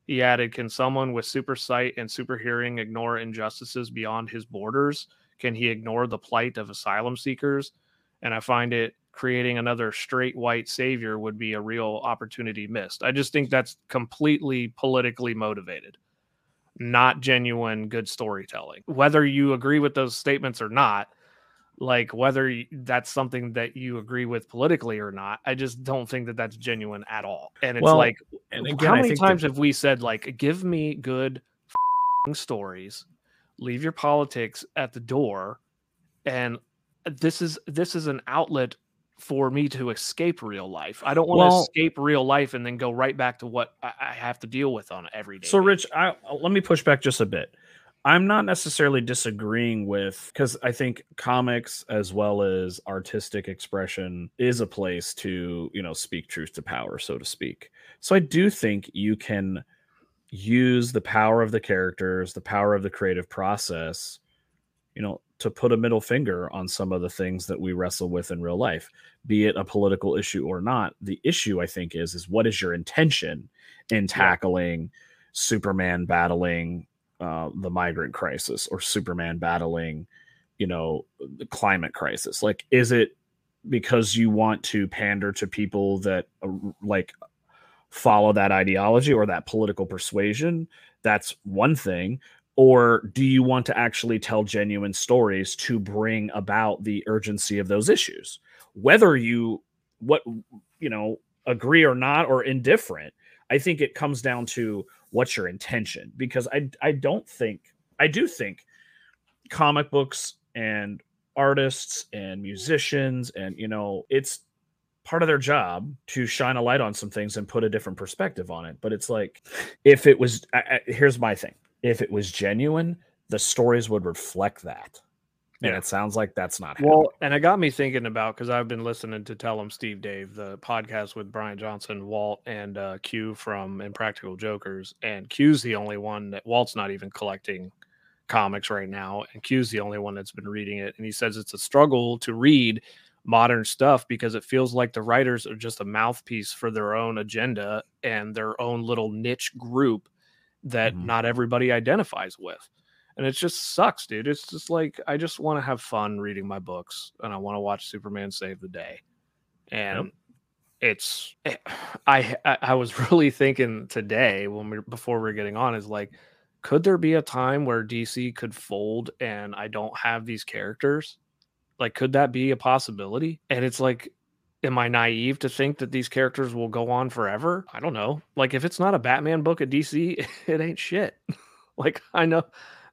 He added, Can someone with super sight and super hearing ignore injustices beyond his borders? Can he ignore the plight of asylum seekers? And I find it creating another straight white savior would be a real opportunity missed. I just think that's completely politically motivated, not genuine good storytelling. Whether you agree with those statements or not, like whether that's something that you agree with politically or not i just don't think that that's genuine at all and it's well, like and again, how many times that... have we said like give me good stories leave your politics at the door and this is this is an outlet for me to escape real life. I don't want well, to escape real life and then go right back to what I have to deal with on every day. So, Rich, I, uh, let me push back just a bit. I'm not necessarily disagreeing with because I think comics as well as artistic expression is a place to, you know, speak truth to power, so to speak. So I do think you can use the power of the characters, the power of the creative process, you know, to put a middle finger on some of the things that we wrestle with in real life, be it a political issue or not. The issue I think is is what is your intention in tackling yeah. Superman battling uh, the migrant crisis or Superman battling, you know, the climate crisis? Like, is it because you want to pander to people that uh, like follow that ideology or that political persuasion? That's one thing. Or do you want to actually tell genuine stories to bring about the urgency of those issues? Whether you, what, you know, agree or not or indifferent, I think it comes down to what's your intention because I I don't think I do think comic books and artists and musicians and you know it's part of their job to shine a light on some things and put a different perspective on it but it's like if it was I, I, here's my thing if it was genuine the stories would reflect that and yeah. it sounds like that's not well happening. and it got me thinking about because i've been listening to Tell 'Em Steve-Dave the podcast with Bryan Johnson walt and uh, q from impractical jokers and q's the only one that walt's not even collecting comics right now and q's the only one that's been reading it and he says it's a struggle to read modern stuff because it feels like the writers are just a mouthpiece for their own agenda and their own little niche group that mm-hmm. not everybody identifies with and it just sucks, dude. It's just like I just want to have fun reading my books, and I want to watch Superman save the day, and. Yep. It's eh, I I was really thinking today when we before we are getting on is like could there be a time where DC could fold and I don't have these characters? Like, could that be a possibility? And it's like, am I naive to think that these characters will go on forever? I don't know. Like, if it's not a Batman book at DC, it ain't shit. like, I know,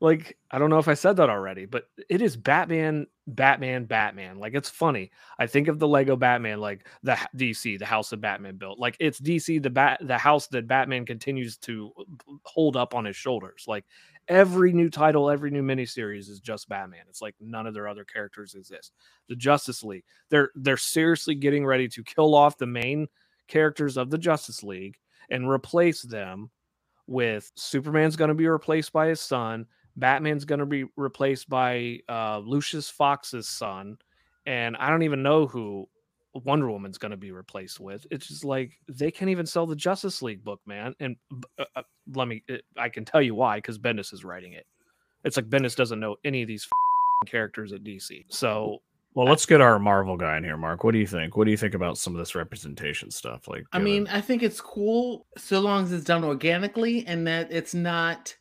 like I don't know if I said that already, but it is Batman, Batman, Batman. Like it's funny. I think of the Lego Batman, like the DC, the house that Batman built. Like it's DC, the bat, the house that Batman continues to uh, hold up on his shoulders. Like every new title, every new miniseries is just Batman. It's like none of their other characters exist. The Justice League, they're they're seriously getting ready to kill off the main characters of the Justice League and replace them with Superman's going to be replaced by his son. Batman's going to be replaced by uh, Lucius Fox's son, and I don't even know who Wonder Woman's going to be replaced with. It's just like they can't even sell the Justice League book, man. And uh, uh, let me, uh, I can tell you why because Bendis is writing it. It's like Bendis doesn't know any of these characters at DC. So, well, let's get our Marvel guy in here, Mark. What do you think? What do you think about some of this representation stuff? Like, I mean, I think it's cool so long as it's done organically and that it's not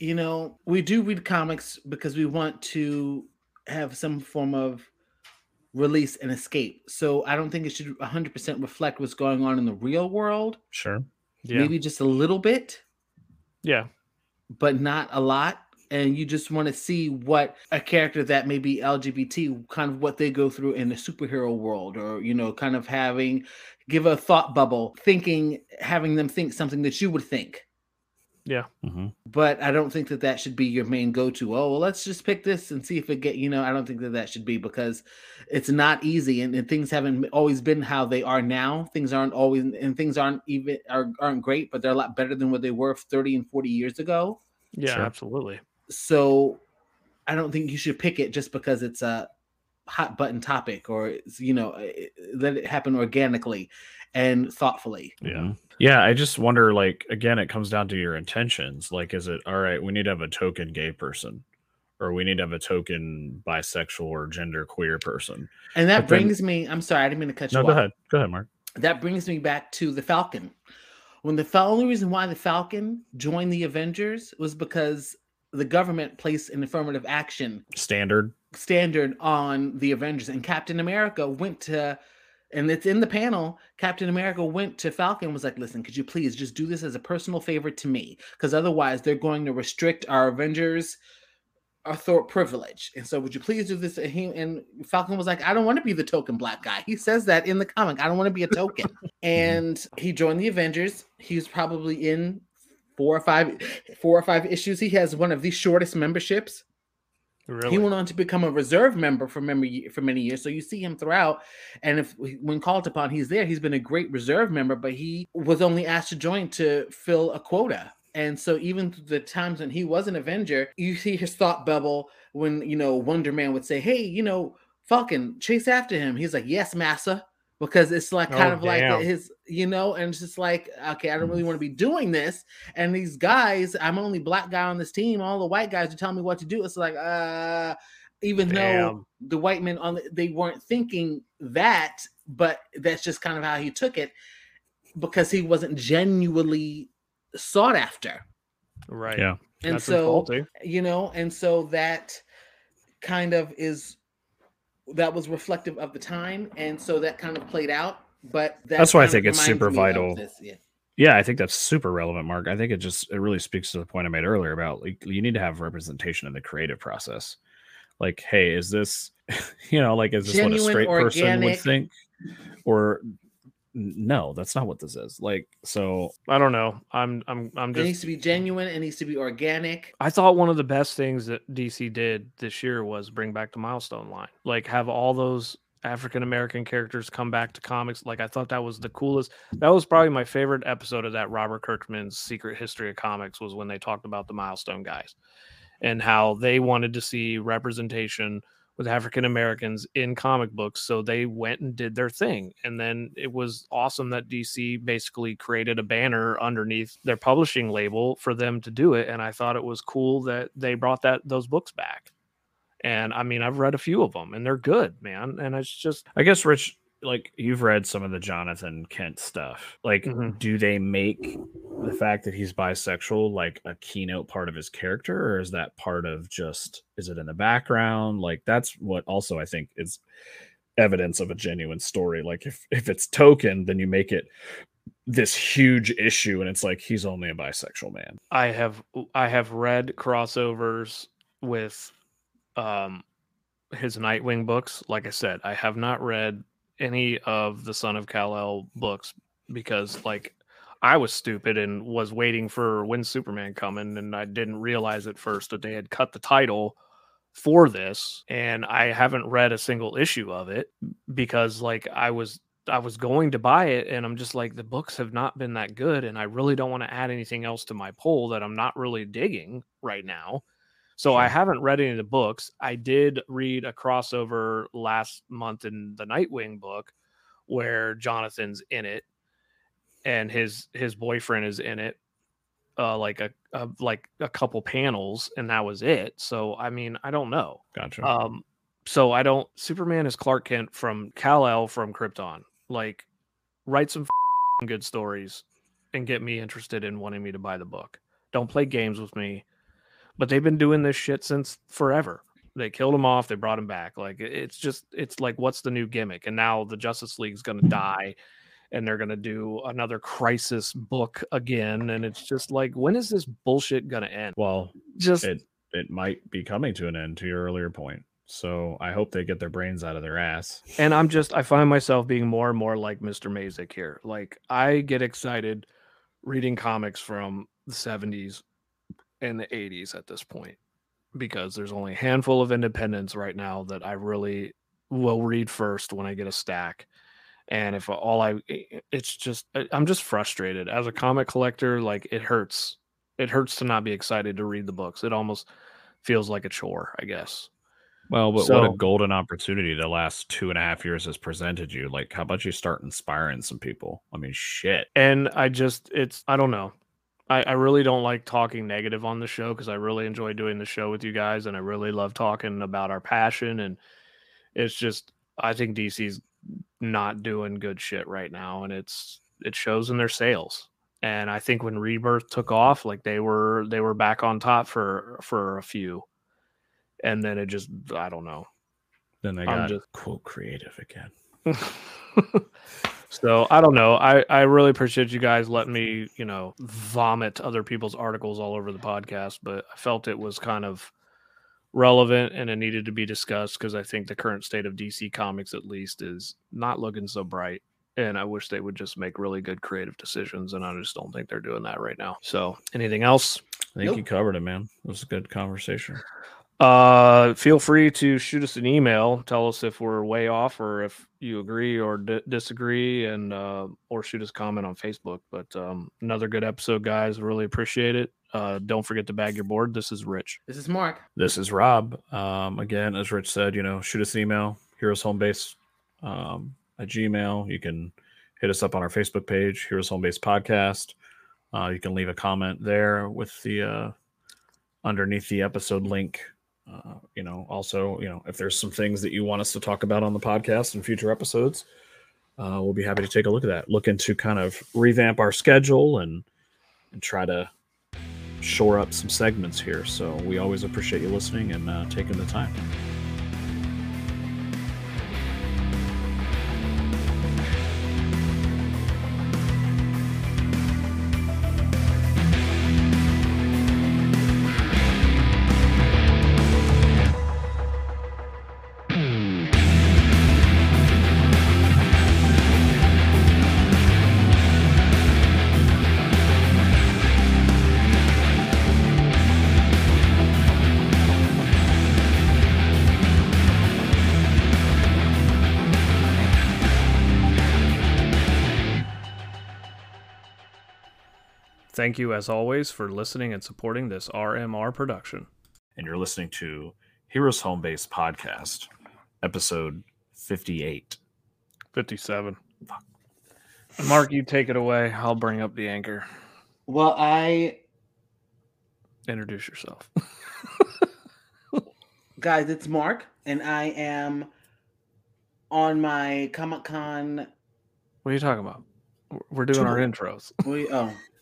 you know, we do read comics because we want to have some form of release and escape. So I don't think it should 100% reflect what's going on in the real world. Sure. Yeah. Maybe just a little bit. Yeah. But not a lot. And you just want to see what a character that may be LGBT, kind of what they go through in the superhero world, or, you know, kind of having, give a thought bubble, thinking, having them think something that you would think yeah. Mm-hmm. But I don't think that that should be your main go to. Oh, well, let's just pick this and see if it get, you know, I don't think that that should be because it's not easy and, and things haven't always been how they are now. Things aren't always, and things aren't even, are, aren't great, but they're a lot better than what they were 30 and 40 years ago. Yeah, sure. absolutely. So I don't think you should pick it just because it's a hot button topic or, you know, let it happen organically and thoughtfully. Yeah. Yeah, I just wonder like again it comes down to your intentions. Like is it all right, we need to have a token gay person or we need to have a token bisexual or gender queer person. And that but brings then, me I'm sorry, I didn't mean to cut you no, off. go ahead. Go ahead, Mark. That brings me back to the Falcon. When the only reason why the Falcon joined the Avengers was because the government placed an affirmative action standard standard on the Avengers, and Captain America went to, and it's in the panel. Captain America went to Falcon was like, "Listen, could you please just do this as a personal favor to me? Because otherwise, they're going to restrict our Avengers." Author privilege, and so would you please do this? And, he, and Falcon was like, "I don't want to be the token black guy." He says that in the comic. I don't want to be a token, and he joined the Avengers. He's probably in four or five four or five issues. He has one of the shortest memberships. Really? He went on to become a reserve member for memory for many years. So you see him throughout, and if when called upon, he's there. He's been a great reserve member, but he was only asked to join to fill a quota. And so even the times when he was an Avenger, you see his thought bubble when you know Wonder Man would say, "Hey, you know, Falcon, chase after him." He's like, "Yes, massa." Because it's like kind oh, of damn. like his, you know, and it's just like, okay, I don't really mm. want to be doing this. And these guys, I'm only black guy on this team. All the white guys are telling me what to do. It's like, uh, even damn. though the white men on the, they weren't thinking that, but that's just kind of how he took it because he wasn't genuinely sought after. Right. Yeah. And that's so, you know, and so that kind of is that was reflective of the time, and so that kind of played out. But that that's why I think it's super vital. Yeah. yeah, I think that's super relevant, Mark. I think it just it really speaks to the point I made earlier about like you need to have representation in the creative process. Like, hey, is this you know, like is this Genuine, what a straight organic, person would think? Or no, that's not what this is. Like, so I don't know. I'm, I'm, I'm just. It needs to be genuine. It needs to be organic. I thought one of the best things that DC did this year was bring back the milestone line. Like, have all those African American characters come back to comics. Like, I thought that was the coolest. That was probably my favorite episode of that Robert Kirkman's Secret History of Comics was when they talked about the milestone guys and how they wanted to see representation with African Americans in comic books. So they went and did their thing. And then it was awesome that DC basically created a banner underneath their publishing label for them to do it. And I thought it was cool that they brought that those books back. And I mean, I've read a few of them and they're good, man. And it's just I guess Rich like you've read some of the Jonathan Kent stuff. Like, mm-hmm. do they make the fact that he's bisexual like a keynote part of his character, or is that part of just is it in the background? Like, that's what also I think is evidence of a genuine story. Like, if if it's token, then you make it this huge issue, and it's like he's only a bisexual man. I have I have read crossovers with um his Nightwing books. Like I said, I have not read any of the Son of Kal El books because like I was stupid and was waiting for when Superman coming, and I didn't realize at first that they had cut the title for this, and I haven't read a single issue of it because like I was I was going to buy it, and I'm just like the books have not been that good, and I really don't want to add anything else to my poll that I'm not really digging right now. So sure. I haven't read any of the books. I did read a crossover last month in the Nightwing book where Jonathan's in it and his his boyfriend is in it uh like a, a like a couple panels and that was it. So I mean, I don't know. Gotcha. Um so I don't Superman is Clark Kent from Kal-El from Krypton. Like write some good stories and get me interested in wanting me to buy the book. Don't play games with me but they've been doing this shit since forever. They killed him off, they brought him back. Like it's just it's like what's the new gimmick? And now the Justice League's going to die and they're going to do another crisis book again and it's just like when is this bullshit going to end? Well, just it it might be coming to an end to your earlier point. So I hope they get their brains out of their ass. And I'm just I find myself being more and more like Mr. Mazik here. Like I get excited reading comics from the 70s in the 80s at this point because there's only a handful of independents right now that I really will read first when I get a stack. And if all I, it's just, I'm just frustrated as a comic collector. Like it hurts. It hurts to not be excited to read the books. It almost feels like a chore, I guess. Well, but so, what a golden opportunity the last two and a half years has presented you. Like, how about you start inspiring some people? I mean, shit. And I just, it's, I don't know. I, I really don't like talking negative on the show because I really enjoy doing the show with you guys and I really love talking about our passion. And it's just, I think DC's not doing good shit right now. And it's, it shows in their sales. And I think when Rebirth took off, like they were, they were back on top for, for a few and then it just I don't know. Then they got just, quote creative again. so I don't know. I I really appreciate you guys letting me you know vomit other people's articles all over the podcast, but I felt it was kind of relevant and it needed to be discussed because I think the current state of DC Comics at least is not looking so bright. And I wish they would just make really good creative decisions, and I just don't think they're doing that right now. So, anything else? I think nope. you covered it, man. It was a good conversation. Uh, feel free to shoot us an email. Tell us if we're way off or if you agree or d- disagree, and uh, or shoot us a comment on Facebook. But um, another good episode, guys. Really appreciate it. Uh, don't forget to bag your board. This is Rich. This is Mark. This is Rob. Um, again, as Rich said, you know, shoot us an email. Heroes Home Base um, at Gmail. You can hit us up on our Facebook page, Heroes Home Base Podcast. Uh, you can leave a comment there with the uh, underneath the episode link uh, you know, also, you know, if there's some things that you want us to talk about on the podcast in future episodes, uh, we'll be happy to take a look at that. Looking to kind of revamp our schedule and and try to shore up some segments here. So we always appreciate you listening and uh, taking the time. Thank you, as always, for listening and supporting this RMR production. And you're listening to Heroes Home Base Podcast, episode 58. 57. Fuck. Mark, you take it away. I'll bring up the anchor. Well, I. Introduce yourself. Guys, it's Mark, and I am on my Comic Con. What are you talking about? We're doing tour. our intros. We oh